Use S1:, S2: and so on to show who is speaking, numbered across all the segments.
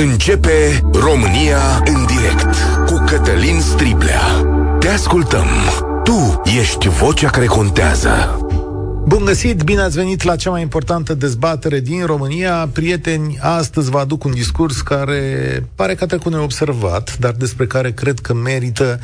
S1: Începe România în direct cu Cătălin Striblea. Te ascultăm. Tu ești vocea care contează.
S2: Bun găsit, bine ați venit la cea mai importantă dezbatere din România. Prieteni, astăzi vă aduc un discurs care pare că a trecut neobservat, dar despre care cred că merită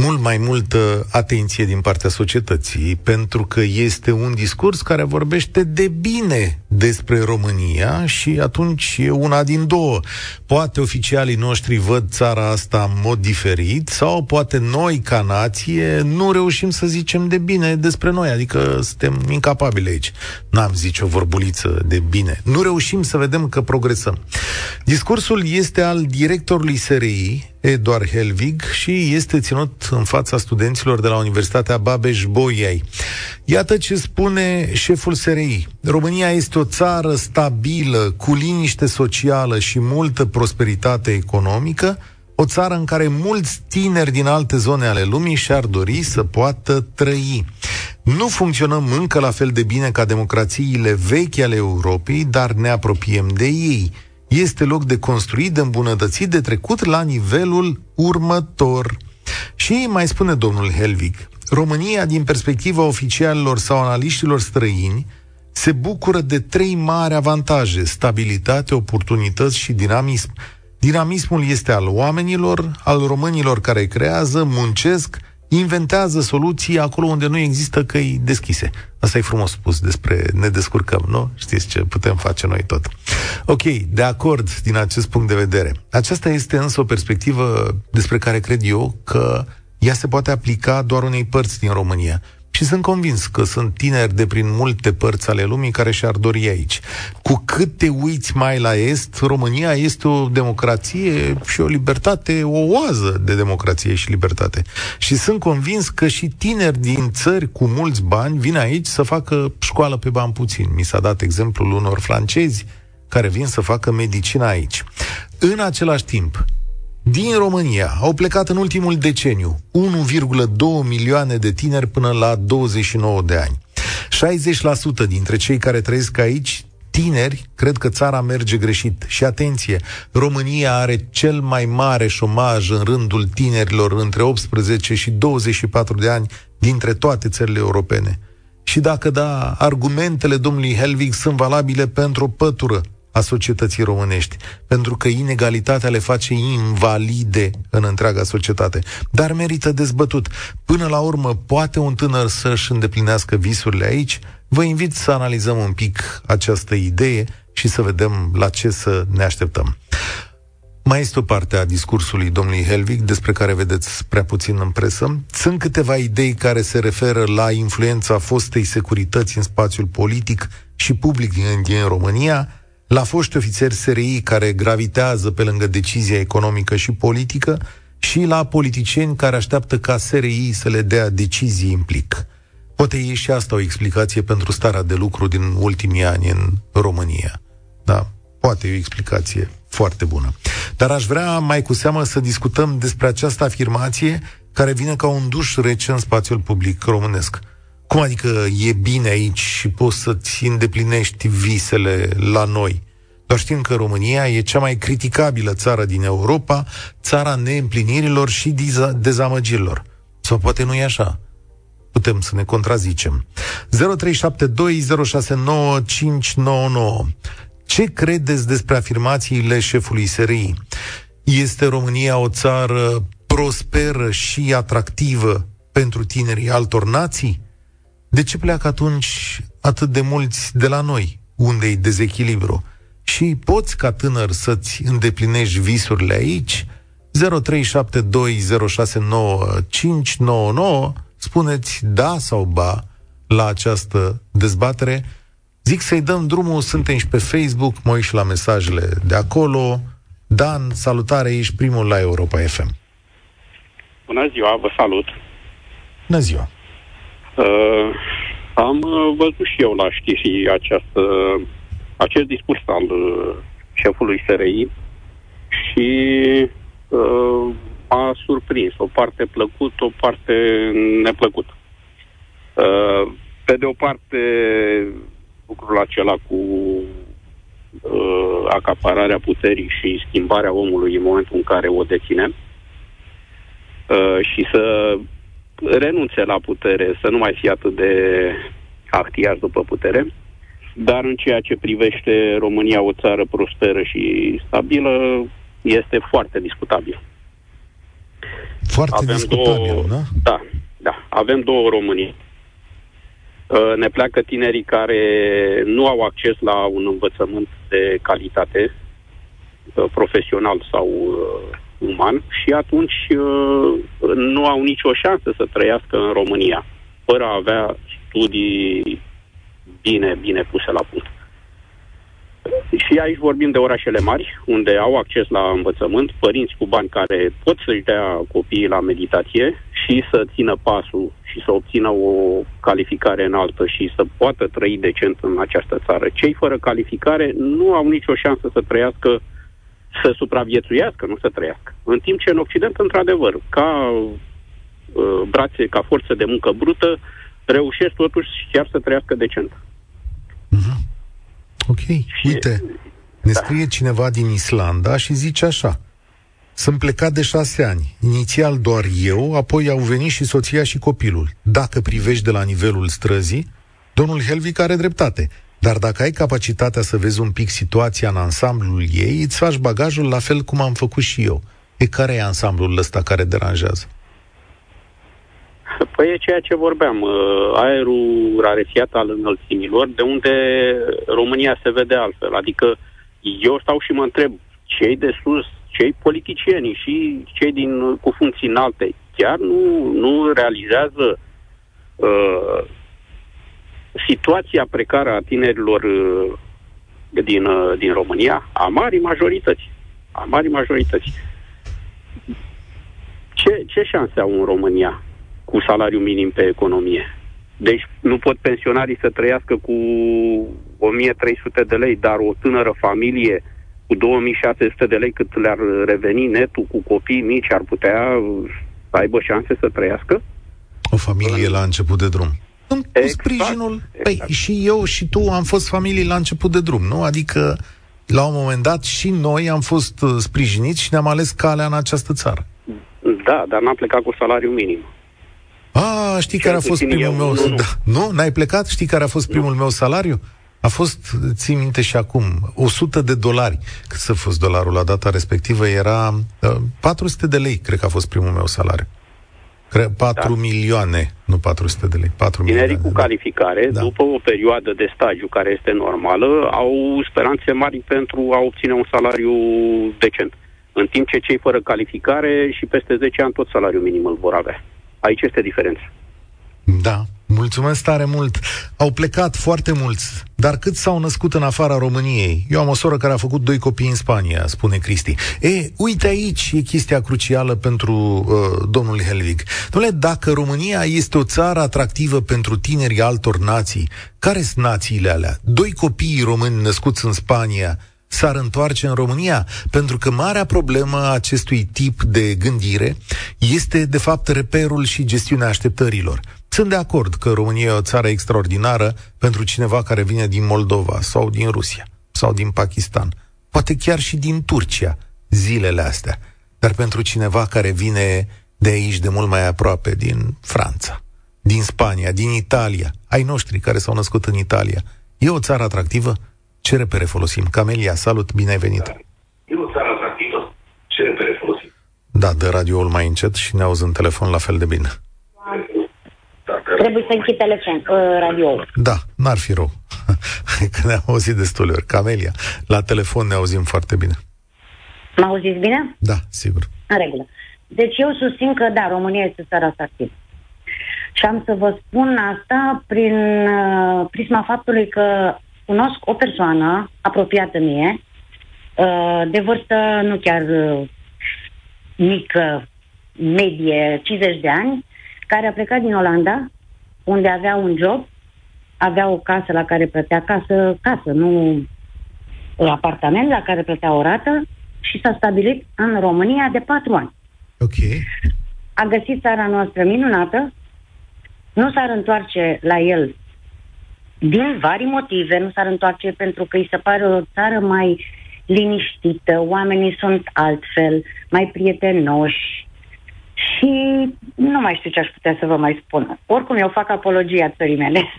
S2: mult mai multă atenție din partea societății, pentru că este un discurs care vorbește de bine despre România și atunci e una din două. Poate oficialii noștri văd țara asta în mod diferit sau poate noi, ca nație, nu reușim să zicem de bine despre noi, adică suntem incapabili aici. N-am zice o vorbuliță de bine. Nu reușim să vedem că progresăm. Discursul este al directorului SRI, Eduard Helvig și este ținut în fața studenților de la Universitatea Babeș-Bolyai. Iată ce spune șeful SRI. România este o țară stabilă, cu liniște socială și multă prosperitate economică, o țară în care mulți tineri din alte zone ale lumii și-ar dori să poată trăi. Nu funcționăm încă la fel de bine ca democrațiile vechi ale Europei, dar ne apropiem de ei – este loc de construit, de îmbunătățit, de trecut la nivelul următor. Și mai spune domnul Helvig, România, din perspectiva oficialilor sau analiștilor străini, se bucură de trei mari avantaje, stabilitate, oportunități și dinamism. Dinamismul este al oamenilor, al românilor care creează, muncesc, inventează soluții acolo unde nu există căi deschise. Asta e frumos spus despre ne descurcăm, nu? Știți ce putem face noi tot. Ok, de acord din acest punct de vedere. Aceasta este însă o perspectivă despre care cred eu că ea se poate aplica doar unei părți din România. Și sunt convins că sunt tineri de prin multe părți ale lumii care și-ar dori aici. Cu cât te uiți mai la Est, România este o democrație și o libertate, o oază de democrație și libertate. Și sunt convins că și tineri din țări cu mulți bani vin aici să facă școală pe bani puțin. Mi s-a dat exemplul unor francezi care vin să facă medicina aici. În același timp, din România au plecat în ultimul deceniu 1,2 milioane de tineri până la 29 de ani. 60% dintre cei care trăiesc aici tineri cred că țara merge greșit. Și atenție, România are cel mai mare șomaj în rândul tinerilor între 18 și 24 de ani dintre toate țările europene. Și dacă da, argumentele domnului Helvig sunt valabile pentru o pătură a societății românești, pentru că inegalitatea le face invalide în întreaga societate. Dar merită dezbătut. Până la urmă, poate un tânăr să-și îndeplinească visurile aici? Vă invit să analizăm un pic această idee și să vedem la ce să ne așteptăm. Mai este o parte a discursului domnului Helvig, despre care vedeți prea puțin în presă. Sunt câteva idei care se referă la influența fostei securități în spațiul politic și public din, din România, la foști ofițeri SRI care gravitează pe lângă decizia economică și politică și la politicieni care așteaptă ca SRI să le dea decizii în plic. Poate e și asta o explicație pentru starea de lucru din ultimii ani în România. Da, poate e o explicație foarte bună. Dar aș vrea mai cu seamă să discutăm despre această afirmație care vine ca un duș rece în spațiul public românesc. Cum adică e bine aici și poți să-ți îndeplinești visele la noi? Doar știm că România e cea mai criticabilă țară din Europa, țara neîmplinirilor și dezamăgirilor. Sau poate nu e așa. Putem să ne contrazicem. 0372069599. Ce credeți despre afirmațiile șefului SRI? Este România o țară prosperă și atractivă pentru tinerii altor nații? De ce pleacă atunci atât de mulți de la noi, unde e dezechilibru? Și poți ca tânăr să-ți îndeplinești visurile aici? 0372069599 spuneți da sau ba la această dezbatere. Zic să-i dăm drumul, suntem și pe Facebook, mă uit și la mesajele de acolo. Dan, salutare, ești primul la Europa FM.
S3: Bună ziua, vă salut.
S2: Bună ziua.
S3: Uh, am uh, văzut și eu la știri această, acest discurs al uh, șefului SRI și uh, a surprins o parte plăcut, o parte neplăcut. Uh, pe de o parte, lucrul acela cu uh, acapararea puterii și schimbarea omului în momentul în care o deține uh, și să renunțe la putere, să nu mai fie atât de actiaș după putere, dar în ceea ce privește România, o țară prosperă și stabilă, este foarte discutabil.
S2: Foarte avem discutabil, două,
S3: da? Da, da. Avem două Românii. Uh, ne pleacă tinerii care nu au acces la un învățământ de calitate, uh, profesional sau uh, uman, și atunci nu au nicio șansă să trăiască în România, fără a avea studii bine, bine puse la punct. Și aici vorbim de orașele mari, unde au acces la învățământ, părinți cu bani care pot să-și dea copiii la meditație și să țină pasul și să obțină o calificare înaltă și să poată trăi decent în această țară. Cei fără calificare nu au nicio șansă să trăiască, să supraviețuiască, nu să trăiască. În timp ce în Occident, într-adevăr, ca uh, brațe, ca forță de muncă brută, reușesc totuși chiar să trăiască decent.
S2: Uh-huh. Ok, uite, ne da. scrie cineva din Islanda și zice așa. Sunt plecat de șase ani. Inițial doar eu, apoi au venit și soția și copilul. Dacă privești de la nivelul străzii, domnul Helvic are dreptate. Dar dacă ai capacitatea să vezi un pic situația în ansamblul ei, îți faci bagajul la fel cum am făcut și eu. E care e ansamblul ăsta care deranjează?
S3: Păi e ceea ce vorbeam, uh, aerul rarefiat al înălțimilor, de unde România se vede altfel. Adică eu stau și mă întreb, cei de sus, cei politicieni și cei din, cu funcții înalte, chiar nu, nu realizează uh, situația precară a tinerilor uh, din, uh, din România, a marii majorități. A marii majorități. Ce, ce șanse au în România? cu salariu minim pe economie. Deci nu pot pensionarii să trăiască cu 1300 de lei, dar o tânără familie cu 2700 de lei cât le-ar reveni netul cu copii mici ar putea să aibă șanse să trăiască?
S2: O familie la început de drum. Cu exact, sprijinul. Păi, exact. Păi și eu și tu am fost familii la început de drum, nu? Adică la un moment dat și noi am fost uh, sprijiniți și ne-am ales calea în această țară.
S3: Da, dar n-am plecat cu salariu minim.
S2: A, știi care a fost primul eu, meu... Nu, nu. Da. nu? N-ai plecat? Știi care a fost primul nu. meu salariu? A fost, ții minte și acum, 100 de dolari. Cât să fost dolarul la data respectivă? Era uh, 400 de lei, cred că a fost primul meu salariu. Cred 4 da. milioane, nu 400 de lei, 4
S3: Tinerii
S2: milioane.
S3: cu da. calificare, da. după o perioadă de stagiu care este normală, au speranțe mari pentru a obține un salariu decent. În timp ce cei fără calificare și peste 10 ani tot salariul minim îl vor avea. Aici este diferența.
S2: Da, mulțumesc tare mult. Au plecat foarte mulți, dar cât s-au născut în afara României? Eu am o soră care a făcut doi copii în Spania, spune Cristi. E, uite aici e chestia crucială pentru uh, domnul Helvig. Domnule, dacă România este o țară atractivă pentru tinerii altor nații, care sunt națiile alea? Doi copii români născuți în Spania s-ar întoarce în România, pentru că marea problemă a acestui tip de gândire este, de fapt, reperul și gestiunea așteptărilor. Sunt de acord că România e o țară extraordinară pentru cineva care vine din Moldova sau din Rusia sau din Pakistan, poate chiar și din Turcia zilele astea, dar pentru cineva care vine de aici de mult mai aproape, din Franța, din Spania, din Italia, ai noștri care s-au născut în Italia, e o țară atractivă? Ce repere folosim? Camelia, salut, bine ai venit! Da.
S4: E o țară atractivă. Ce repere folosim?
S2: Da, de radioul mai încet și ne auzi în telefon la fel de bine.
S5: Trebuie să închid telefon, uh, radioul.
S2: Da, n-ar fi rău. Că ne-am auzit destul ori. Camelia, la telefon ne auzim foarte bine.
S5: Mă auziți bine?
S2: Da, sigur.
S5: În regulă. Deci eu susțin că, da, România este țara atractivă. Și am să vă spun asta prin uh, prisma faptului că cunosc o persoană apropiată mie, uh, de vârstă nu chiar uh, mică, medie, 50 de ani, care a plecat din Olanda, unde avea un job, avea o casă la care plătea casă, casă, nu apartament la care plătea o rată și s-a stabilit în România de patru ani.
S2: Ok.
S5: A găsit țara noastră minunată, nu s-ar întoarce la el din vari motive nu s-ar întoarce pentru că îi se pare o țară mai liniștită, oamenii sunt altfel, mai prietenoși, și nu mai știu ce aș putea să vă mai spun. Oricum, eu fac apologia țării mele.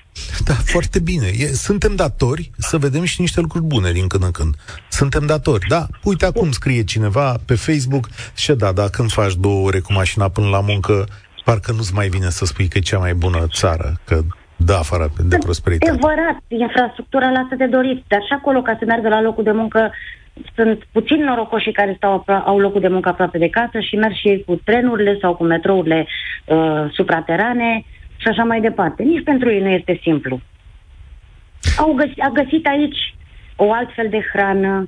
S2: Da, foarte bine. E, suntem datori să vedem și niște lucruri bune din când în când. Suntem datori, da. Uite, acum scrie cineva pe Facebook și da, da, când faci două ore cu mașina până la muncă, parcă nu-ți mai vine să spui că e cea mai bună țară, că da, afară de prosperitate.
S5: Adevărat, infrastructura lasă de dorit, dar și acolo, ca să meargă la locul de muncă, sunt puțin norocoși care stau, au locul de muncă aproape de casă și merg și ei cu trenurile sau cu metrourile uh, supraterane și așa mai departe. Nici pentru ei nu este simplu. Au găsit, a găsit aici o altfel de hrană,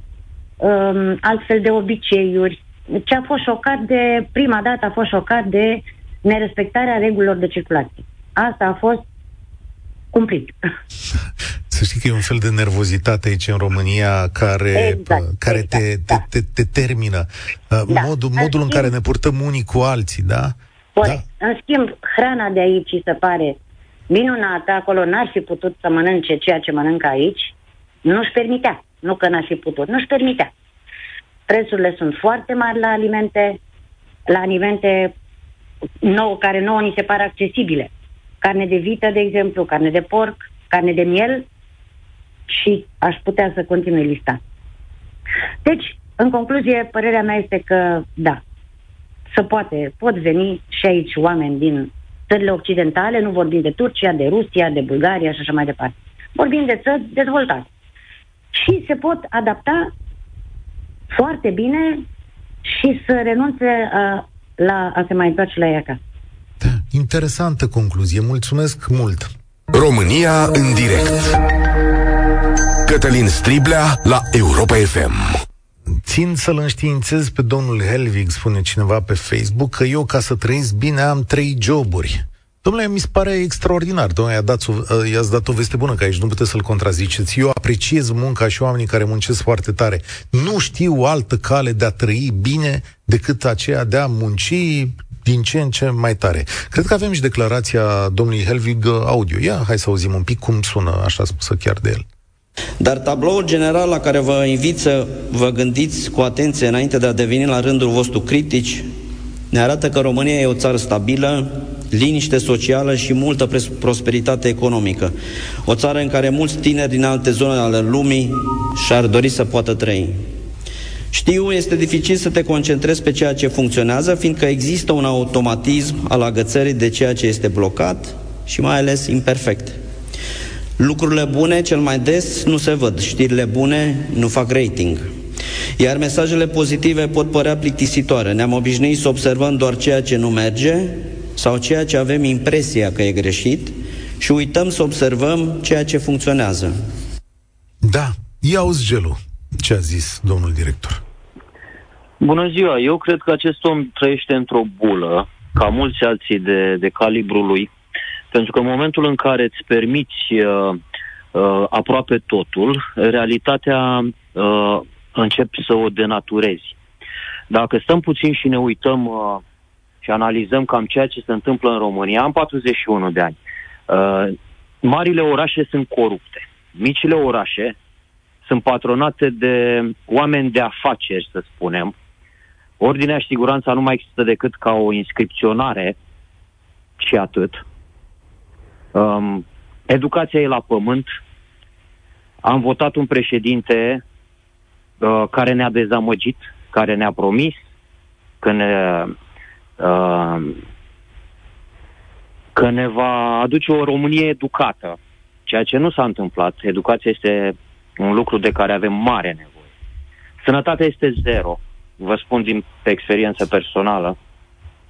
S5: um, altfel de obiceiuri. Ce a fost șocat de, prima dată a fost șocat de nerespectarea regulilor de circulație. Asta a fost cumplit.
S2: Să știi că e un fel de nervozitate aici în România care,
S5: exact,
S2: care
S5: exact,
S2: te,
S5: da.
S2: te, te, te termină. Uh,
S5: Da.
S2: Modul,
S5: În
S2: modul în
S5: schimb-
S2: care ne purtăm unii cu alții, da?
S5: Corect. În schimb, hrana de aici îi se pare minunată, acolo n-ar fi putut să mănânce ceea ce mănâncă aici, nu-și permitea. Nu că n-ar fi putut, nu-și permitea. Prețurile sunt foarte mari la alimente, la alimente nou, care nouă ni se par accesibile. Carne de vită, de exemplu, carne de porc, carne de miel și aș putea să continui lista. Deci, în concluzie, părerea mea este că, da, să poate, pot veni și aici oameni din țările occidentale, nu vorbim de Turcia, de Rusia, de Bulgaria și așa mai departe. Vorbim de țări dezvoltate. Și se pot adapta foarte bine și să renunțe uh, la a se mai întoarce la ei acasă.
S2: Da, interesantă concluzie. Mulțumesc mult.
S1: România în direct. Cătălin Striblea la Europa FM.
S2: Țin să-l înștiințez pe domnul Helvig, spune cineva pe Facebook, că eu, ca să trăiesc bine, am trei joburi. Domnule, mi se pare extraordinar. Domnule, i-a dat, o- i-ați dat o veste bună, că aici nu puteți să-l contraziceți. Eu apreciez munca și oamenii care muncesc foarte tare. Nu știu o altă cale de a trăi bine decât aceea de a munci din ce în ce mai tare. Cred că avem și declarația domnului Helvig uh, audio. Ia, hai să auzim un pic cum sună, așa spusă chiar de el.
S6: Dar tabloul general la care vă invit să vă gândiți cu atenție înainte de a deveni la rândul vostru critici ne arată că România e o țară stabilă, liniște socială și multă pres- prosperitate economică. O țară în care mulți tineri din alte zone ale lumii și-ar dori să poată trăi. Știu, este dificil să te concentrezi pe ceea ce funcționează, fiindcă există un automatism al agățării de ceea ce este blocat și mai ales imperfect. Lucrurile bune cel mai des nu se văd, știrile bune nu fac rating. Iar mesajele pozitive pot părea plictisitoare. Ne-am obișnuit să observăm doar ceea ce nu merge sau ceea ce avem impresia că e greșit și uităm să observăm ceea ce funcționează.
S2: Da, ia auzi gelul. Ce a zis domnul director?
S7: Bună ziua! Eu cred că acest om trăiește într-o bulă, ca mulți alții de, de calibrul lui, pentru că în momentul în care îți permiți uh, uh, aproape totul, realitatea uh, începi să o denaturezi. Dacă stăm puțin și ne uităm uh, și analizăm cam ceea ce se întâmplă în România, am 41 de ani. Uh, marile orașe sunt corupte. Micile orașe sunt patronate de oameni de afaceri, să spunem. Ordinea și siguranța nu mai există decât ca o inscripționare și atât. Um, educația e la pământ. Am votat un președinte uh, care ne-a dezamăgit, care ne-a promis că ne, uh, că ne va aduce o Românie educată, ceea ce nu s-a întâmplat. Educația este un lucru de care avem mare nevoie. Sănătatea este zero. Vă spun din experiență personală.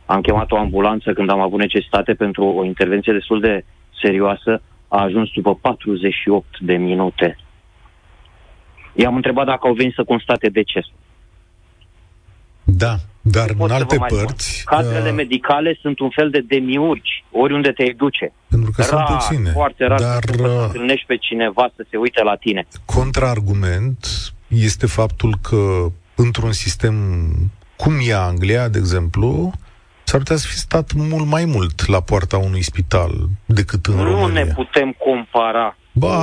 S7: Am chemat o ambulanță când am avut necesitate pentru o intervenție destul de serioasă. A ajuns după 48 de minute. I-am întrebat dacă au venit să constate decesul.
S2: Da, dar
S7: Pot
S2: în
S7: să
S2: alte
S7: vă mai spun.
S2: părți...
S7: Cadrele
S2: uh,
S7: medicale sunt un fel de demiurgi, oriunde te duce.
S2: Pentru că sunt
S7: rar,
S2: puține.
S7: foarte rar
S2: Dar,
S7: să
S2: uh,
S7: întâlnești pe cineva să se uite la tine.
S2: contraargument este faptul că într-un sistem cum e Anglia, de exemplu, s-ar putea să fi stat mult mai mult la poarta unui spital decât în
S7: nu
S2: România.
S7: ne putem compara
S2: Ba,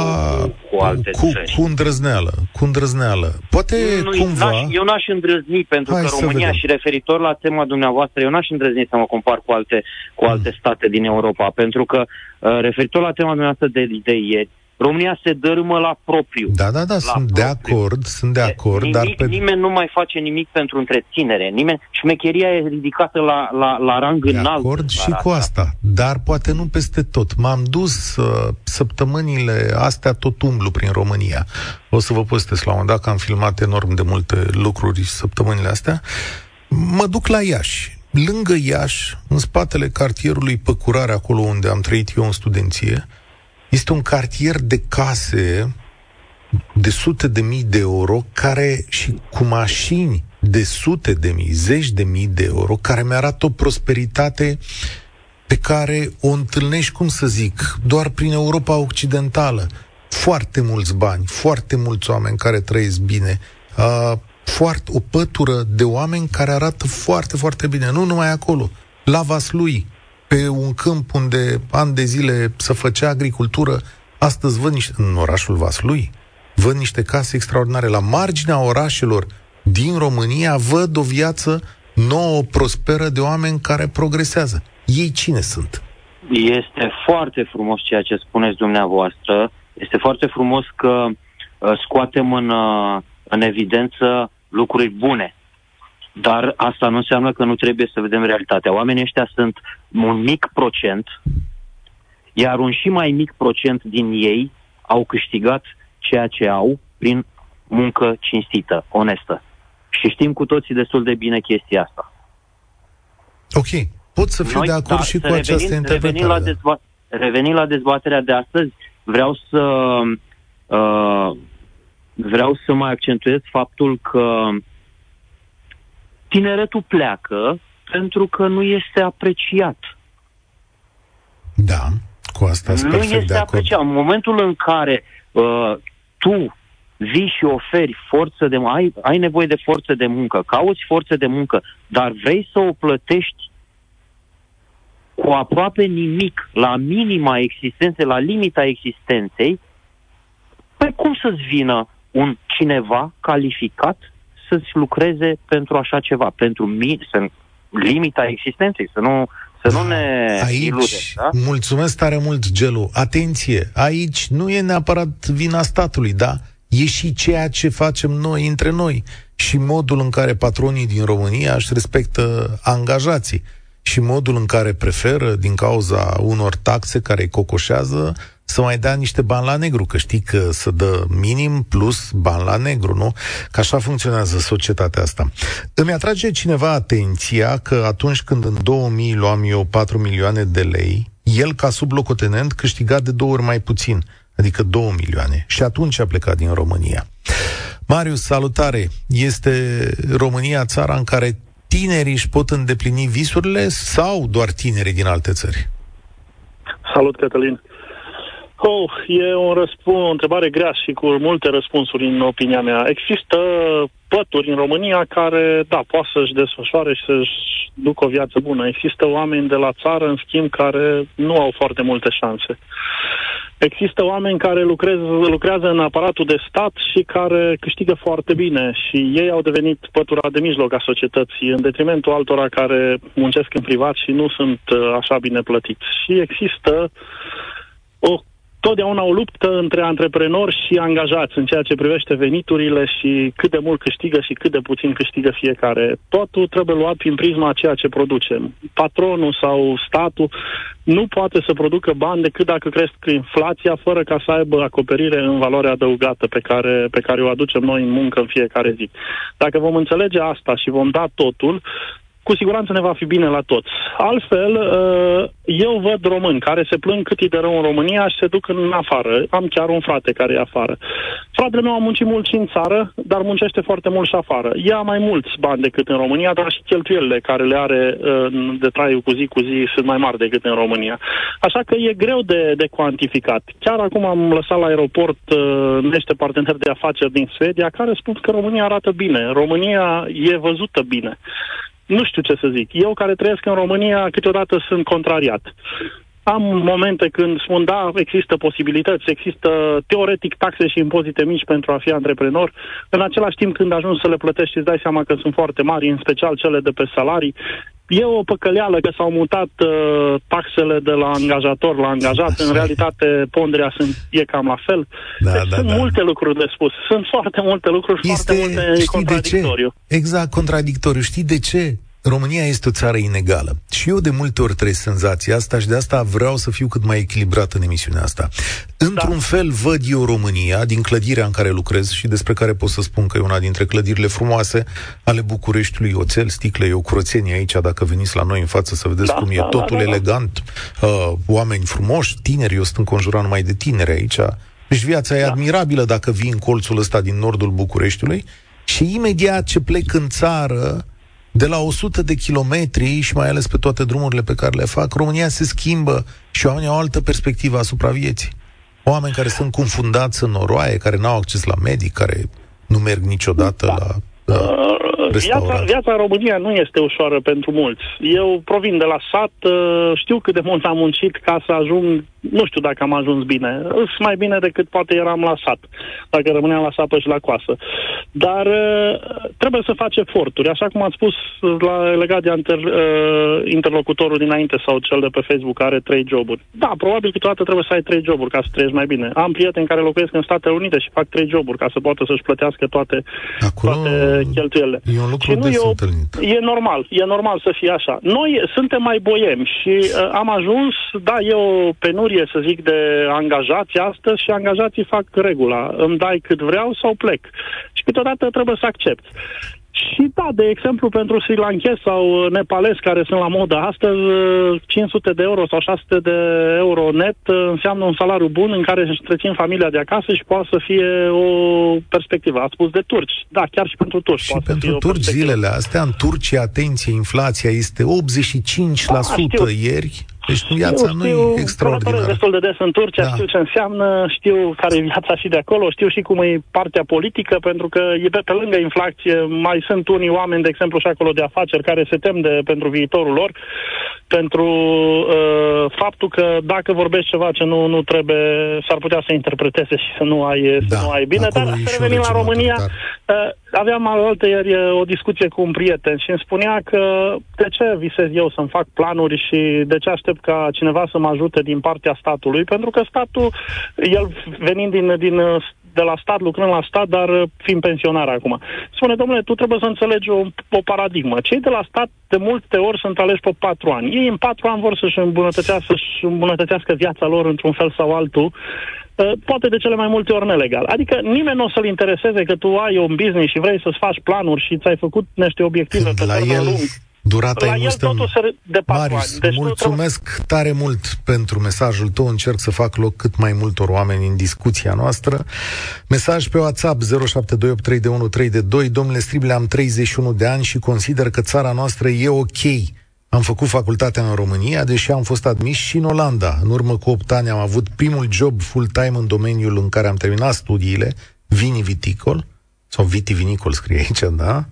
S7: cu alte
S2: cu,
S7: țări.
S2: cu îndrăzneală, cu îndrăzneală. Poate
S7: nu,
S2: cumva...
S7: N-aș, eu n-aș îndrăzni, pentru
S2: Hai
S7: că
S2: să
S7: România
S2: vedem.
S7: și referitor la tema dumneavoastră, eu n-aș îndrăzni să mă compar cu alte, cu
S2: Mm.
S7: alte state din Europa, pentru că uh, referitor la tema dumneavoastră de, de ieri, România se dărâmă la propriu.
S2: Da, da, da, sunt de
S7: propriu.
S2: acord, sunt de acord,
S7: nimic,
S2: dar pe...
S7: Nimeni nu mai face nimic pentru întreținere. Nimeni, șmecheria e ridicată la, la, la rang
S2: De
S7: înalt.
S2: acord
S7: în
S2: și
S7: țara
S2: cu asta, dar poate nu peste tot. M-am dus uh, săptămânile astea tot umblu prin România. O să vă postez la un moment dat că am filmat enorm de multe lucruri săptămânile astea. Mă duc la Iași. Lângă Iași, în spatele cartierului Păcurare, acolo unde am trăit eu în studenție, este un cartier de case de sute de mii de euro care și cu mașini de sute de mii, zeci de mii de euro, care mi-arată o prosperitate pe care o întâlnești, cum să zic, doar prin Europa Occidentală. Foarte mulți bani, foarte mulți oameni care trăiesc bine, uh, foarte, o pătură de oameni care arată foarte, foarte bine. Nu numai acolo, la Vaslui, pe un câmp unde ani de zile se făcea agricultură, astăzi văd niște, în orașul Vaslui, văd niște case extraordinare. La marginea orașelor din România văd o viață nouă, prosperă de oameni care progresează. Ei cine sunt?
S7: Este foarte frumos ceea ce spuneți dumneavoastră. Este foarte frumos că uh, scoatem în, uh, în evidență lucruri bune. Dar asta nu înseamnă că nu trebuie să vedem realitatea. Oamenii ăștia sunt un mic procent, iar un și mai mic procent din ei au câștigat ceea ce au prin muncă cinstită, onestă. Și știm cu toții destul de bine chestia asta.
S2: Ok, pot să fiu de acord
S7: dar
S2: și
S7: să
S2: cu această
S7: revenim, revenind
S2: interpretare.
S7: la,
S2: da.
S7: dezba- revenind la dezbaterea de astăzi, vreau să uh, vreau să mai accentuez faptul că tineretul pleacă pentru că nu este apreciat.
S2: Da, cu asta sunt
S7: nu
S2: perfect de
S7: este
S2: acord.
S7: apreciat. În momentul în care uh, tu vii și oferi forță de ai, ai nevoie de forță de muncă, cauți forță de muncă, dar vrei să o plătești cu aproape nimic, la minima existenței, la limita existenței, păi cum să-ți vină un cineva calificat să-ți lucreze pentru așa ceva, pentru mi- să, limita existenței, să nu, să nu ne
S2: Aici,
S7: iludem. Da?
S2: mulțumesc tare mult, Gelu. Atenție, aici nu e neapărat vina statului, da? E și ceea ce facem noi între noi și modul în care patronii din România își respectă angajații și modul în care preferă, din cauza unor taxe care îi cocoșează, să mai dea niște bani la negru, că știi că să dă minim plus bani la negru, nu? Că așa funcționează societatea asta. Îmi atrage cineva atenția că atunci când în 2000 luam eu 4 milioane de lei, el ca sublocotenent câștiga de două ori mai puțin, adică 2 milioane. Și atunci a plecat din România. Marius, salutare! Este România țara în care tinerii își pot îndeplini visurile sau doar tinerii din alte țări?
S8: Salut, Cătălin. Oh, e un răspuns, o întrebare grea și cu multe răspunsuri în opinia mea. Există pături în România care, da, poate să-și desfășoare și să-și ducă o viață bună. Există oameni de la țară, în schimb, care nu au foarte multe șanse. Există oameni care lucrez, lucrează în aparatul de stat și care câștigă foarte bine și ei au devenit pătura de mijloc a societății, în detrimentul altora care muncesc în privat și nu sunt uh, așa bine plătiți. Și există o totdeauna o luptă între antreprenori și angajați în ceea ce privește veniturile și cât de mult câștigă și cât de puțin câștigă fiecare. Totul trebuie luat prin prisma a ceea ce producem. Patronul sau statul nu poate să producă bani decât dacă cresc inflația fără ca să aibă acoperire în valoarea adăugată pe care, pe care o aducem noi în muncă în fiecare zi. Dacă vom înțelege asta și vom da totul, cu siguranță ne va fi bine la toți. Altfel, uh, eu văd români care se plâng cât e de rău în România și se duc în afară. Am chiar un frate care e afară. Fratele meu a muncit mult și în țară, dar muncește foarte mult și afară. Ia mai mulți bani decât în România, dar și cheltuielile care le are uh, de traiul cu zi cu zi sunt mai mari decât în România. Așa că e greu de, de cuantificat. Chiar acum am lăsat la aeroport uh, niște parteneri de afaceri din Suedia care spun că România arată bine. România e văzută bine nu știu ce să zic. Eu care trăiesc în România câteodată sunt contrariat. am momente când spun, da, există posibilități, există teoretic taxe și impozite mici pentru a fi antreprenor. În același timp, când ajungi să le plătești, îți dai seama că sunt foarte mari, în special cele de pe salarii. E o păcăleală că s-au mutat uh, taxele de la angajator la angajat. Așa în realitate, ponderea sunt, e cam la fel.
S2: Da,
S8: deci
S2: da,
S8: sunt
S2: da.
S8: multe lucruri de spus. Sunt foarte multe lucruri,
S2: Este,
S8: foarte multe în
S2: știi de ce?
S8: contradictoriu.
S2: Exact, contradictoriu. Știi de ce? România este o țară inegală. Și eu de multe ori trăiesc senzația asta și de asta vreau să fiu cât mai echilibrat în emisiunea asta. Într-un
S8: Da.
S2: fel văd eu România, din clădirea în care lucrez și despre care pot să spun că e una dintre clădirile frumoase ale Bucureștiului, oțel, sticle, e o curățenie aici, dacă veniți la noi în față să vedeți
S8: Da,
S2: cum e
S8: da, da,
S2: totul
S8: da, da.
S2: elegant, uh, oameni frumoși, tineri, eu sunt înconjurat numai de tineri aici. Deci viața e
S8: Da.
S2: admirabilă dacă vii în colțul ăsta din nordul Bucureștiului și imediat ce plec în țară, de la 100 de kilometri și mai ales pe toate drumurile pe care le fac, România se schimbă și oamenii au o altă perspectivă asupra vieții. Oameni care sunt confundați în noroaie, care n-au acces la medic, care nu merg niciodată
S8: Da.
S2: la uh,
S8: Uh, Viața,
S2: restaurant.
S8: viața în România nu este ușoară pentru mulți. Eu provin de la sat, uh, știu cât de mult am muncit ca să ajung, nu știu dacă am ajuns bine. Îs mai bine decât poate eram la sat, dacă rămâneam la sapă și la coasă. Dar uh, trebuie să faci eforturi. Așa cum ați spus la, legat de inter, uh, interlocutorul dinainte sau cel de pe Facebook care are trei joburi. Da, probabil câteodată trebuie să ai trei joburi ca să trăiești mai bine. Am prieteni care locuiesc în Statele Unite și fac trei joburi ca să poată să-și plătească toate,
S2: Acolo
S8: toate cheltuielile.
S2: E un lucru
S8: Și nu
S2: des
S8: e o-
S2: întâlnit.
S8: E normal, e normal să fie așa. Noi suntem mai boiemi și uh, am ajuns, da, e o penurie, să zic, de angajați astăzi și angajații fac regula. Îmi dai cât vreau sau plec. Și câteodată trebuie să accept. Și da, de exemplu, pentru sri lankezi sau uh, nepalezi care sunt la modă astăzi, uh, 500 de euro sau 600 de euro net uh, înseamnă un salariu bun în care își întrețin familia de acasă și poate să fie o perspectivă. Ați spus de turci. Da, chiar și pentru turci
S2: Și
S8: poate să fie
S2: pentru
S8: o
S2: turci
S8: perspectivă.
S2: zilele astea, în Turcia, atenție, inflația este 85%
S8: Da, știu.
S2: ieri. Deci viața nu e
S8: călătoresc
S2: extraordinară.
S8: destul de des în Turcia,
S2: Da.
S8: știu ce înseamnă, știu care e viața și de acolo, știu și cum e partea politică, pentru că e pe, pe lângă inflație mai sunt unii oameni, de exemplu, și acolo de afaceri, care se tem de, pentru viitorul lor, pentru uh, faptul că dacă vorbești ceva ce nu, nu trebuie, s-ar putea să interpreteze și să nu ai,
S2: Da,
S8: să nu ai bine.
S2: acolo
S8: Dar
S2: e
S8: să
S2: și un
S8: revenim la
S2: regim
S8: România,
S2: autoritar.
S8: uh, aveam alaltă ieri uh, o discuție cu un prieten și îmi spunea că de ce visez eu să-mi fac planuri și de ce aștept ca cineva să mă ajute din partea statului, pentru că statul, el venind din, din uh, de la stat, lucrând la stat, dar uh, fiind pensionar acum. Spune, domnule, tu trebuie să înțelegi o, o paradigmă. Cei de la stat de multe ori sunt aleși pe patru ani. Ei în patru ani vor să-și îmbunătățească, să-și îmbunătățească viața lor într-un fel sau altul, uh, poate de cele mai multe ori nelegal. Adică nimeni nu o să-l intereseze că tu ai un business și vrei să-ți faci planuri și ți-ai făcut niște obiective
S2: Când
S8: pe
S2: la
S8: termen
S2: el
S8: lung.
S2: Durata
S8: La
S2: e
S8: el
S2: mult în-
S8: totul se de patru
S2: Marius,
S8: ani. Deci nu
S2: mulțumesc tare mult pentru mesajul tău. Încerc să fac loc cât mai multor oameni în discuția noastră. Mesaj pe WhatsApp 07283132. Domnule Strible, am 31 de ani și consider că țara noastră e ok. Am făcut facultatea în România, deși am fost admis și în Olanda. În urmă cu 8 ani am avut primul job full-time în domeniul în care am terminat studiile, viniviticol, sau vitivinicol scrie aici, da?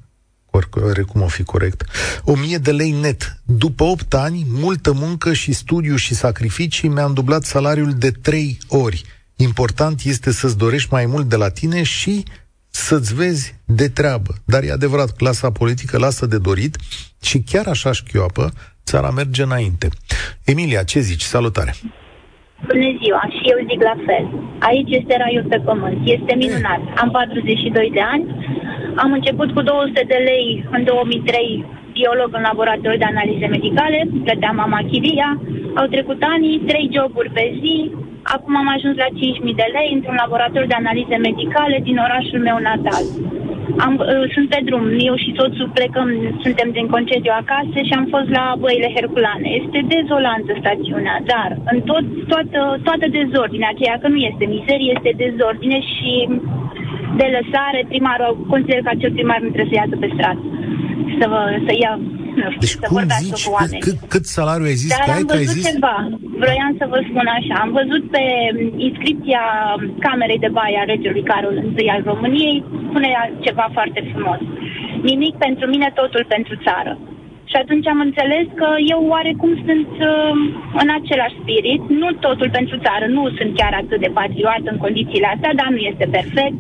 S2: Ori cum o fi corect. O mie de lei net. După 8 ani, multă muncă și studiu și sacrificii, mi-am dublat salariul de 3 ori. Important este să-ți dorești mai mult de la tine și să-ți vezi de treabă. Dar e adevărat, clasa politică lasă de dorit și chiar așa șchioapă, țara merge înainte. Emilia, ce zici? Salutare!
S9: Bună ziua, și eu zic la fel. Aici este raiul pe pământ. Este minunat. Am 42 de ani. Am început cu 200 de lei în 2003, biolog în laborator de analize medicale. Plăteam mama chiria. Au trecut ani, 3 joburi pe zi. Acum am ajuns la 5.000 de lei într-un laborator de analize medicale din orașul meu natal. Am, uh, sunt pe drum, eu și soțul plecăm, suntem din concediu acasă și am fost la băile Herculane. Este dezolantă stațiunea, dar în tot, toată, toată dezordinea aceea, că nu este mizerie, este dezordine și de lăsare, primarul, consider că acel primar nu trebuie să iasă pe stradă, să, vă, să ia, nu știu,
S2: Deci
S9: să
S2: cum
S9: vorbească
S2: zici?
S9: cu
S2: Cât,
S9: oameni.
S2: cât, cât salariu ai zis
S9: Dar
S2: că ai?
S9: am
S2: Că ai
S9: văzut
S2: zis?
S9: ceva. Vroiam să vă spun așa. Am văzut pe inscripția Camerei de Baie a regelui Carol I al României, spune ceva foarte frumos. Nimic pentru mine, totul pentru țară. Și Și atunci am înțeles că eu oarecum sunt uh, în același spirit, nu totul pentru țară, nu sunt chiar atât de patriot în condițiile astea, dar nu este perfect.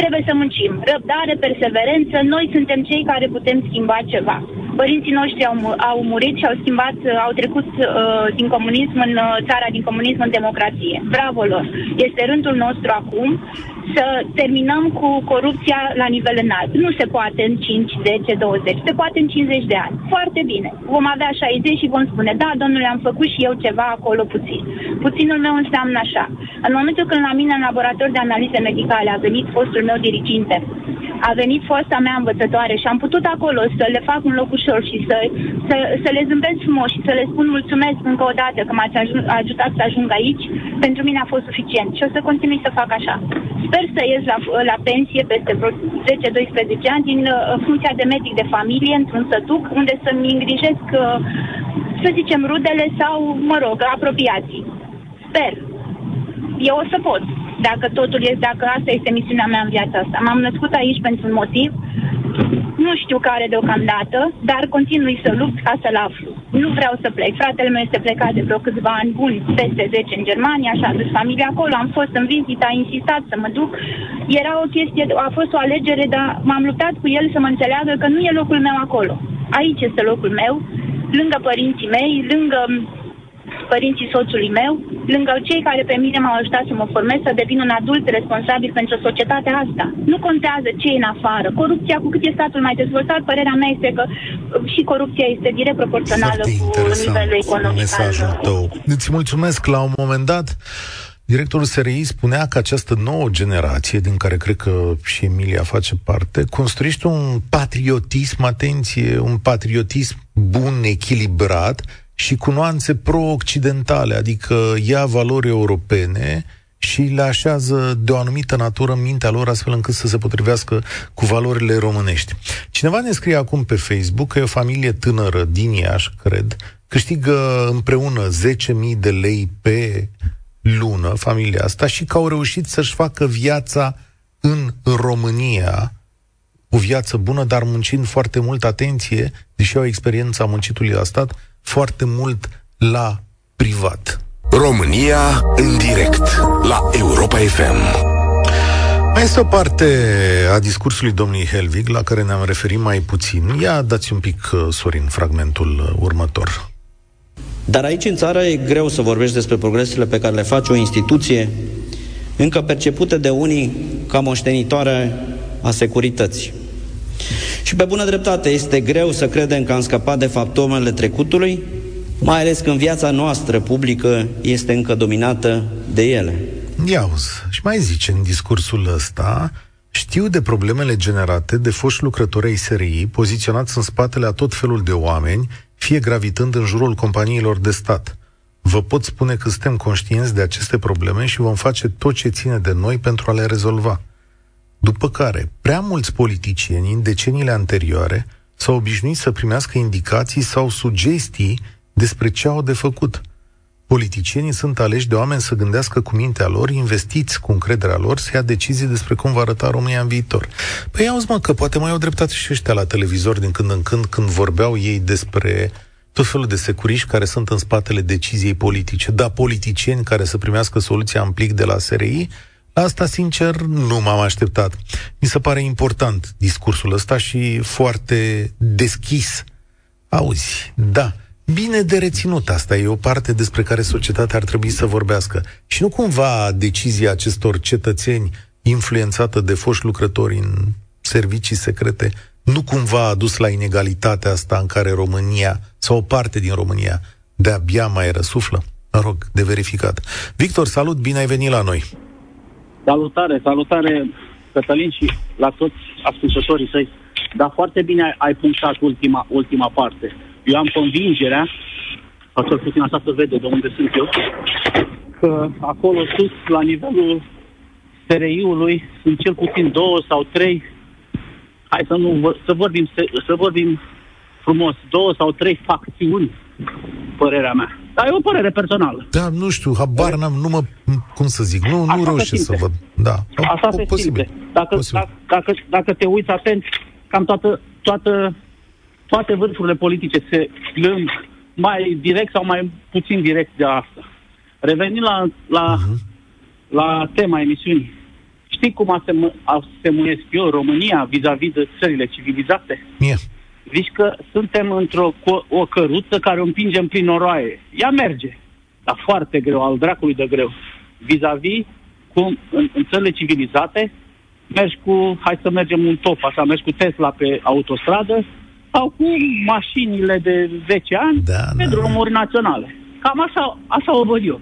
S9: Trebuie să muncim. Răbdare, perseverență, noi suntem cei care putem schimba ceva. Părinții noștri au, au murit și au schimbat, au trecut uh, din comunism în uh, țara din comunism în democrație. Bravo lor! Este rândul nostru acum să terminăm cu corupția la nivel înalt. Nu se poate în 5, 10, 20, se poate în 50 de ani. Foarte bine. Vom avea 60 și vom spune, da, domnule, am făcut și eu ceva acolo puțin. Puținul meu înseamnă așa. În momentul când la mine în laborator de analize medicale a venit fostul meu diriginte, a venit fosta mea învățătoare și am putut acolo să le fac un loc ușor și să, să, să le zâmbesc frumos și să le spun mulțumesc încă o dată că m-ați ajutat să ajung aici, pentru mine a fost suficient și o să continui să fac așa. Sper să ies la, la pensie peste vreo 10-12 ani din uh, funcția de medic de familie într-un sătuc unde să-mi îngrijesc, uh, să zicem, rudele sau, mă rog, apropiații. Sper. Eu o să pot dacă totul este, dacă asta este misiunea mea în viața asta. M-am născut aici pentru un motiv, nu știu care deocamdată, dar continui să lupt ca să-l aflu. Nu vreau să plec. Fratele meu este plecat de vreo câțiva ani buni, peste 10 în Germania, și a dus familia acolo. Am fost în vizită, a insistat să mă duc. Era o chestie, a fost o alegere, dar m-am luptat cu el să mă înțeleagă că nu e locul meu acolo. Aici este locul meu, lângă părinții mei, lângă părinții soțului meu, lângă cei care pe mine m-au ajutat să mă formez, să devin un adult responsabil pentru societatea asta. Nu contează ce e în afară. Corupția, cu cât e statul mai dezvoltat, părerea mea este că uh, și corupția este direct proporțională Foarte cu nivelul economic.
S2: Mesajul tău. Îți mulțumesc la un moment dat. Directorul SRI spunea că această nouă generație, din care cred că și Emilia face parte, construiește un patriotism, atenție, un patriotism bun, echilibrat, și cu nuanțe pro-occidentale, adică ia valori europene și le așează de o anumită natură în mintea lor astfel încât să se potrivească cu valorile românești. Cineva ne scrie acum pe Facebook că e o familie tânără din Iași, cred, câștigă împreună 10.000 de lei pe lună, familia asta, și că au reușit să-și facă viața în România, o viață bună, dar muncind foarte mult atenție, deși au experiența muncitului la stat, foarte mult la privat.
S1: România în direct la Europa FM.
S2: Mai este o parte a discursului domnului Helvig la care ne-am referit mai puțin. Ia dați un pic, uh, Sorin, fragmentul uh, următor.
S6: Dar aici în țară e greu să vorbești despre progresele pe care le face o instituție încă percepută de unii ca moștenitoare a securității. Și pe bună dreptate este greu să credem că am scăpat de faptomele trecutului, mai ales când viața noastră publică este încă dominată de ele.
S2: Iauzi, și mai zice în discursul ăsta, știu de problemele generate de foști lucrători ai SRI, poziționați în spatele a tot felul de oameni, fie gravitând în jurul companiilor de stat. Vă pot spune că suntem conștienți de aceste probleme și vom face tot ce ține de noi pentru a le rezolva. După care, prea mulți politicieni în deceniile anterioare s-au obișnuit să primească indicații sau sugestii despre ce au de făcut. Politicienii sunt aleși de oameni să gândească cu mintea lor, investiți cu încrederea lor, să ia decizii despre cum va arăta România în viitor. Păi auzi mă, că poate mai au dreptate și ăștia la televizor din când în când, când vorbeau ei despre tot felul de securiști care sunt în spatele deciziei politice. Da, politicieni care să primească soluția în plic de la SRI, Asta, sincer, nu m-am așteptat. Mi se pare important discursul ăsta și foarte deschis. Auzi, da, bine de reținut asta. E o parte despre care societatea ar trebui să vorbească. Și nu cumva decizia acestor cetățeni influențată de foști lucrători în servicii secrete nu cumva a dus la inegalitatea asta în care România, sau o parte din România, de-abia mai răsuflă? Mă rog, de verificat. Victor, salut, bine ai venit la noi!
S10: Salutare, salutare, Cătălin și la toți ascultătorii săi. Dar foarte bine ai punctat ultima, ultima parte. Eu am convingerea, sau cel puțin așa se vede de unde sunt eu, că acolo sus, la nivelul SRI-ului, sunt cel puțin două sau trei, hai să nu să vorbim, să, să vorbim frumos, două sau trei facțiuni, părerea mea dar e o părere personală.
S2: Da, nu știu, habar n-am, nu mă, cum să zic, nu, nu reușesc să văd. Da,
S10: Asta se posibil. Simte. Dacă, posibil. Dacă, dacă, dacă te uiți atent, cam toată, toată toate vârfurile politice se plâng mai direct sau mai puțin direct de asta. Revenind la, la, uh-huh. la tema emisiunii, știi cum asemuiesc eu România vis-a-vis de țările civilizate?
S2: Yeah.
S10: Zici că suntem într-o o căruță care o împingem prin noroaie. Ea merge, dar foarte greu, al dracului de greu. Vis-a-vis cum în, în țările civilizate mergi cu, hai să mergem un top, așa, mergi cu Tesla pe autostradă sau cu mașinile de 10 ani da, pe da, drumuri da. naționale. Cam așa, așa o văd eu.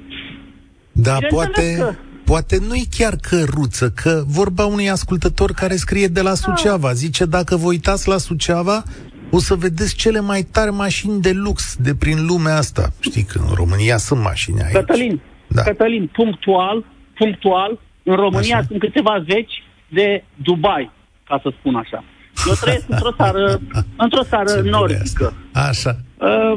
S2: Da, poate, că... poate nu-i chiar căruță, că vorba unui ascultător care scrie de la Suceava. Zice, dacă vă uitați la Suceava, o să vedeți cele mai tari mașini de lux de prin lumea asta. Știi că în România sunt mașini aici.
S10: Cătălin, da. Cătălin, punctual, punctual, în România așa. sunt câteva zeci de Dubai, ca să spun așa. Eu trăiesc într-o țară, într-o țară nordică.
S2: Așa.
S10: Uh,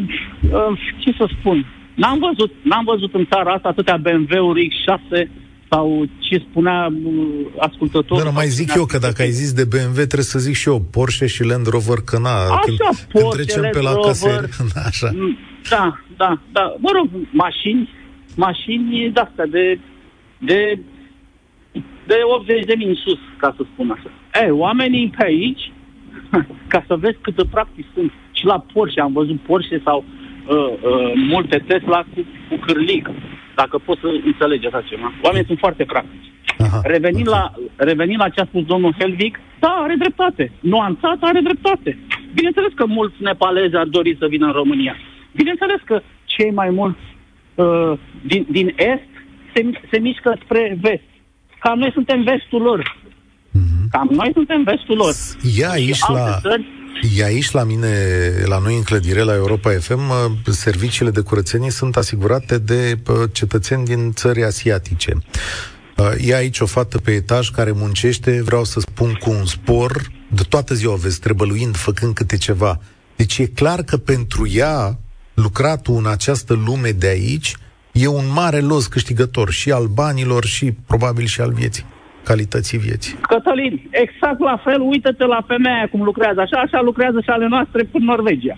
S10: uh, ce să spun? N-am văzut, n-am văzut în țara asta atâtea BMW-uri X6 sau ce spunea uh, ascultătorul.
S2: Dar mai zic eu că dacă ai zis de BMW, trebuie să zic și eu Porsche și Land Rover, că na,
S10: așa,
S2: când,
S10: Porsche,
S2: când trecem
S10: Land
S2: pe la
S10: Rover,
S2: așa.
S10: Mm, da, da, da. Mă rog, mașini, mașini de-astea, de, de, de 80 de mii în sus, ca să spun așa. E, oamenii pe aici, ca să vezi cât de practic sunt, și la Porsche, am văzut Porsche sau uh, uh, multe Tesla cu, cu cârlig, dacă poți să înțelegi așa ceva. Oamenii sunt foarte practici. Aha, revenind, okay. la, revenind la ce a spus domnul Helvig, da, are dreptate. Nuanțat are dreptate. Bineînțeles că mulți nepalezi ar dori să vină în România. Bineînțeles că cei mai mulți uh, din, din Est se, se mișcă spre Vest. Cam noi suntem vestul lor. Mm-hmm. Cam noi suntem vestul lor.
S2: Ia aici la... Țări, E aici la mine, la noi în clădire, la Europa FM, serviciile de curățenie sunt asigurate de cetățeni din țări asiatice. E aici o fată pe etaj care muncește, vreau să spun, cu un spor, de toată ziua vezi, trebăluind, făcând câte ceva. Deci e clar că pentru ea, lucratul în această lume de aici, e un mare los câștigător și al banilor și probabil și al vieții calității vieții.
S10: Cătălin, exact la fel, uită-te la femeia cum lucrează. Așa, așa lucrează și ale noastre în Norvegia.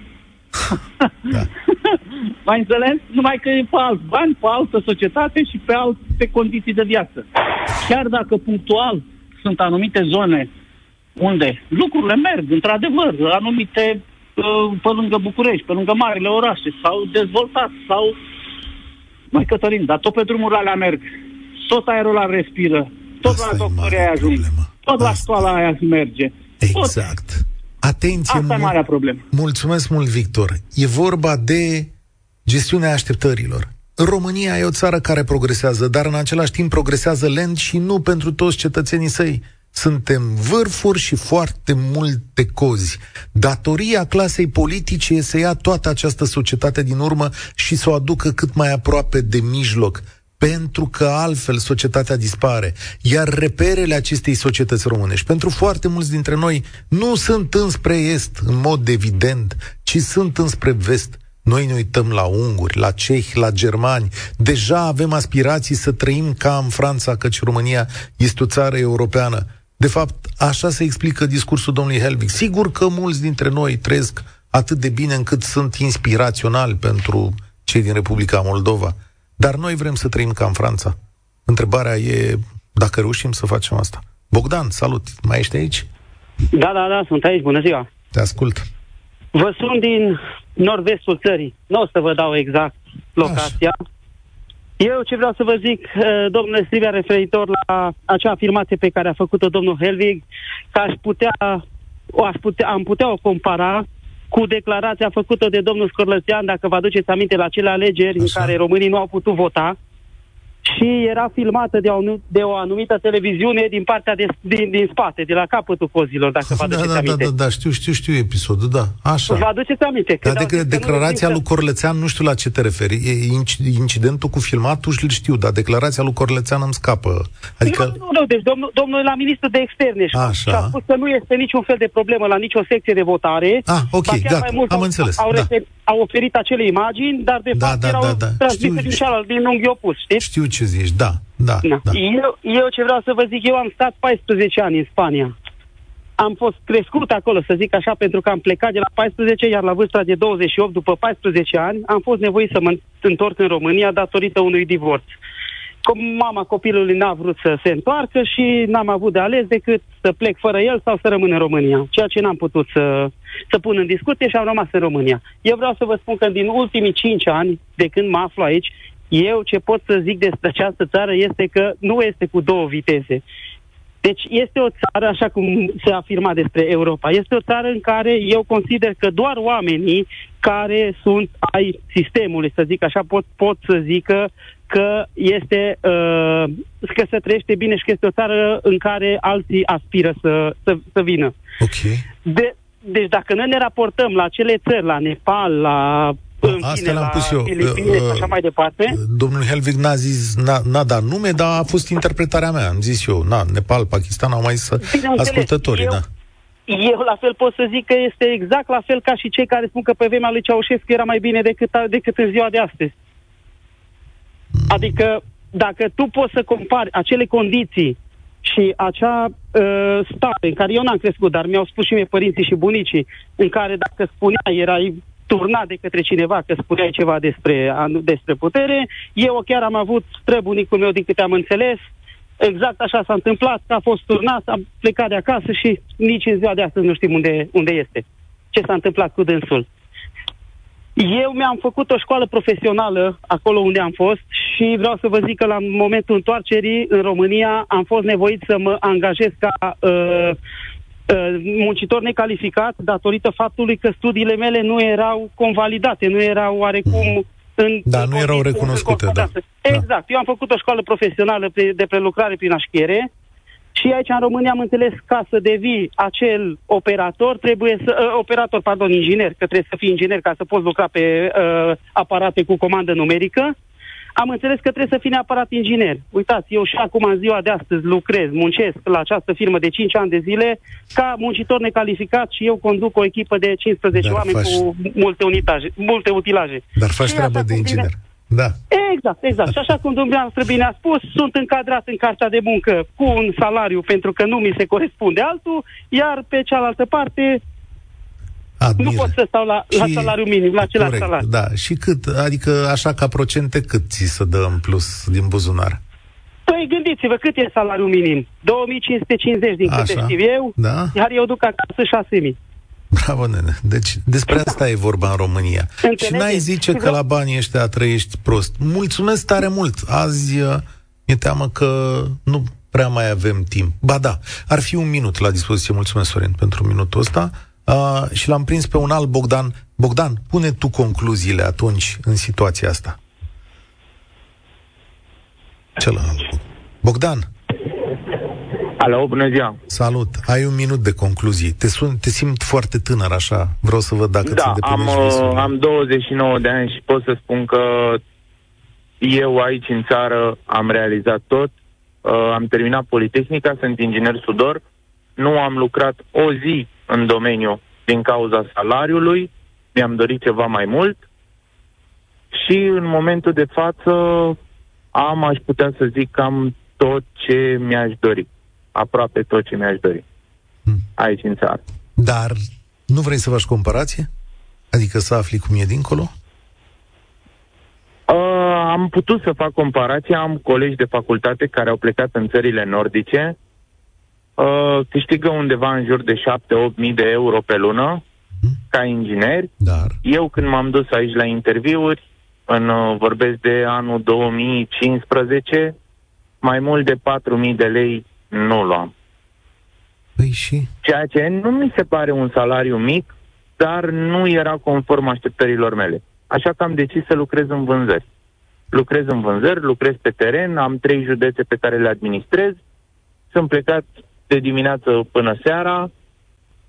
S10: Da. Mai înțeles? Numai că e pe alți bani, pe altă societate și pe alte condiții de viață. Chiar dacă punctual sunt anumite zone unde lucrurile merg, într-adevăr, anumite uh, pe lângă București, pe lângă marile orașe, s-au dezvoltat, sau mai Cătălin, dar tot pe drumurile alea merg. Tot aerul ăla respiră, tot Asta la doctorii aia ajung. Tot Asta. la școala aia merge.
S2: Exact. Tot. Atenție,
S10: Asta e marea problemă.
S2: Mulțumesc mult, Victor. E vorba de gestiunea așteptărilor. România e o țară care progresează, dar în același timp progresează lent și nu pentru toți cetățenii săi. Suntem vârfuri și foarte multe cozi. Datoria clasei politice e să ia toată această societate din urmă și să o aducă cât mai aproape de mijloc pentru că altfel societatea dispare. Iar reperele acestei societăți românești, pentru foarte mulți dintre noi, nu sunt înspre est, în mod evident, ci sunt înspre vest. Noi ne uităm la unguri, la cehi, la germani. Deja avem aspirații să trăim ca în Franța, căci România este o țară europeană. De fapt, așa se explică discursul domnului Helvig. Sigur că mulți dintre noi trăiesc atât de bine încât sunt inspiraționali pentru cei din Republica Moldova. Dar noi vrem să trăim ca în Franța. Întrebarea e dacă reușim să facem asta. Bogdan, salut! Mai ești aici?
S11: Da, da, da, sunt aici. Bună ziua!
S2: Te ascult.
S11: Vă sunt din nord-vestul țării. Nu o să vă dau exact locația. Așa. Eu ce vreau să vă zic, eh, domnule Strivia, referitor la acea afirmație pe care a făcut-o domnul Helvig, că aș putea, o aș putea, am putea o compara cu declarația făcută de domnul Scorlățean, dacă vă aduceți aminte, la cele alegeri Așa. în care românii nu au putut vota, și era filmată de o, de o anumită televiziune din partea de, din, din spate, de la capătul cozilor, dacă vă
S2: aduceți
S11: da, da,
S2: aminte. Da, da, da, știu, știu, știu episodul, da, așa.
S11: Vă aduceți aminte.
S2: Dar de, declarația lui Corlețean, nu știu la ce te referi. Incidentul cu filmatul și știu, dar declarația lui Corlețean îmi scapă.
S11: Adică... Nu, nu, nu, deci domnul, domnul la ministru de externe și a spus că nu este niciun fel de problemă la nicio secție de votare.
S2: Ah, ok, gata, mai mult am au, înțeles.
S11: Au,
S2: da.
S11: refer, au oferit acele imagini, dar de
S2: da,
S11: fapt
S2: da,
S11: erau
S2: da, da.
S11: transmise din cealaltă, din unghi opus, știți?
S2: Știu ce zici, da. Da, da.
S11: Eu, eu ce vreau să vă zic, eu am stat 14 ani în Spania. am fost crescut acolo, să zic așa, pentru că am plecat de la 14, iar la vârsta de 28, după 14 ani, am fost nevoit să mă întorc în România datorită unui divorț. Mama copilului n-a vrut să se întoarcă și n-am avut de ales decât să plec fără el sau să rămân în România, ceea ce n-am putut să, să pun în discuție și am rămas în România. Eu vreau să vă spun că din ultimii 5 ani, de când mă aflu aici, eu ce pot să zic despre această țară este că nu este cu două viteze. Deci este o țară, așa cum se afirma despre Europa, este o țară în care eu consider că doar oamenii care sunt ai sistemului, să zic așa, pot, pot să zică că este uh, că se trăiește bine și că este o țară în care alții aspiră să, să, să vină.
S2: Ok.
S11: De, deci dacă noi ne raportăm la cele țări, la Nepal, la în
S2: Asta
S11: fine,
S2: l-am
S11: la
S2: pus eu.
S11: Filipine
S2: Uh,
S11: și așa mai departe.
S2: Domnul Helvig n-a zis, n-a, n-a dat nume, dar a fost interpretarea mea. Am zis eu, na, Nepal, Pakistan au mai să
S11: Bineînțeles,
S2: ascultătorii,
S11: eu-
S2: da.
S11: Eu la fel pot să zic că este exact la fel ca și cei care spun că pe vremea lui Ceaușescu era mai bine decât, decât în ziua de astăzi. Adică dacă tu poți să compari acele condiții și acea uh, stare în care eu n-am crescut, dar mi-au spus și mie părinții și bunicii, în care dacă spuneai, erai turnat de către cineva că spuneai ceva despre, anu- despre putere, eu chiar am avut străbunicul meu, din câte am înțeles, exact așa s-a întâmplat, că a fost turnat, am plecat de acasă și nici în ziua de astăzi nu știm unde, unde este. Ce s-a întâmplat cu dânsul. Eu mi-am făcut o școală profesională acolo unde am fost și vreau să vă zic că la momentul întoarcerii în România am fost nevoit să mă angajez ca uh, uh, muncitor necalificat datorită faptului că studiile mele nu erau convalidate, nu erau oarecum în...
S2: Da,
S11: în
S2: nu erau
S11: condi-
S2: recunoscute,
S11: în
S2: da.
S11: concordanță. Exact. Eu am făcut o școală profesională pe- de prelucrare prin așchiere și aici în România am înțeles ca să devii acel operator, trebuie să, uh, operator, pardon, inginer, că trebuie să fii inginer ca să poți lucra pe uh, aparate cu comandă numerică. Am înțeles că trebuie să fii neapărat inginer. Uitați, eu și acum în ziua de astăzi lucrez, muncesc la această firmă de 5 ani de zile ca muncitor necalificat și eu conduc o echipă de 15
S2: Dar
S11: oameni
S2: faci-
S11: cu multe, unitaje, multe utilaje.
S2: Dar faci
S11: Și
S2: treabă
S11: așa
S2: de
S11: cum bine-
S2: inginer. Da.
S11: Exact, exact. Și așa cum dumneavoastră bine a spus, sunt încadrat în cartea de muncă cu un salariu pentru că nu mi se corespunde altul, iar pe cealaltă parte
S2: Admir.
S11: nu pot să stau la, la
S2: Și-
S11: salariu minim, la același
S2: Corect,
S11: salariu.
S2: Da. Și cât? Adică așa ca procente cât ți se dă în plus din buzunar?
S11: Păi gândiți-vă, cât e salariul minim? 2550 din câte
S2: Așa.
S11: știu eu,
S2: Da.
S11: iar eu duc acasă 6000.
S2: Bravo, nene. Deci despre asta e vorba în România.
S11: Înțelegeți?
S2: Și n-ai zice că la banii ăștia trăiești prost. Mulțumesc tare mult. Azi uh, mi-e teamă că nu prea mai avem timp. Ba da, ar fi un minut la dispoziție. Mulțumesc, Sorin, pentru minutul ăsta. Uh, și l-am prins pe un alt Bogdan. Bogdan, pune tu concluziile atunci în situația asta. Celălalt. Bogdan,
S12: Alo, bună ziua.
S2: salut. Ai un minut de concluzii. Te, sun, te simt foarte tânăr așa. Vreau să văd dacă ți
S12: Da, am,
S2: îndeplinești
S12: uh,
S2: visurile.
S12: am 29 de ani și pot să spun că eu aici în țară am realizat tot. Uh, am terminat Politehnica, sunt inginer sudor. Nu am lucrat o zi în domeniu din cauza salariului. Mi-am dorit ceva mai mult. Și în momentul de față am, aș putea să zic, cam tot ce mi-aș dori. Aproape tot ce mi-aș dori. Aici în țară.
S2: Dar nu vrei să faci comparație? Adică să afli cum e dincolo?
S12: Uh, am putut să fac comparație, am colegi de facultate care au plecat în țările nordice, uh, câștigă undeva în jur de 7-8 mii de euro pe lună ca ingineri.
S2: Dar
S12: Eu când m-am dus aici la interviuri, în, uh, vorbesc de anul 2015, mai mult de 4 mii de lei nu luam.
S2: Păi și?
S12: Ceea ce nu mi se pare un salariu mic, dar nu era conform așteptărilor mele. Așa că am decis să lucrez în vânzări. Lucrez în vânzări, lucrez pe teren, am trei județe pe care le administrez, sunt plecat de dimineață până seara,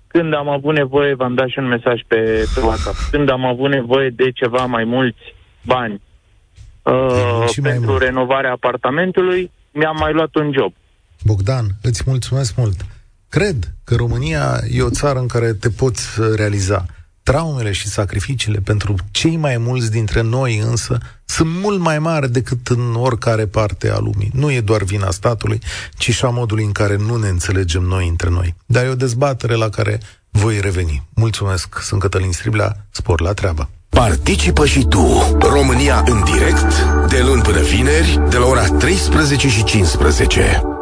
S12: când am avut nevoie, v-am dat și un mesaj pe, pe WhatsApp, când am avut nevoie de ceva mai mulți bani uh,
S2: și mai
S12: pentru
S2: mult.
S12: renovarea apartamentului, mi-am mai luat un job.
S2: Bogdan, îți mulțumesc mult. Cred că România e o țară în care te poți uh, realiza. Traumele și sacrificiile pentru cei mai mulți dintre noi însă sunt mult mai mari decât în oricare parte a lumii. Nu e doar vina statului, ci și a modului în care nu ne înțelegem noi între noi. Dar e o dezbatere la care voi reveni. Mulțumesc, sunt Cătălin Striblea, spor la treabă.
S1: Participă și tu, România în direct, de luni până vineri, de la ora 13 și 15.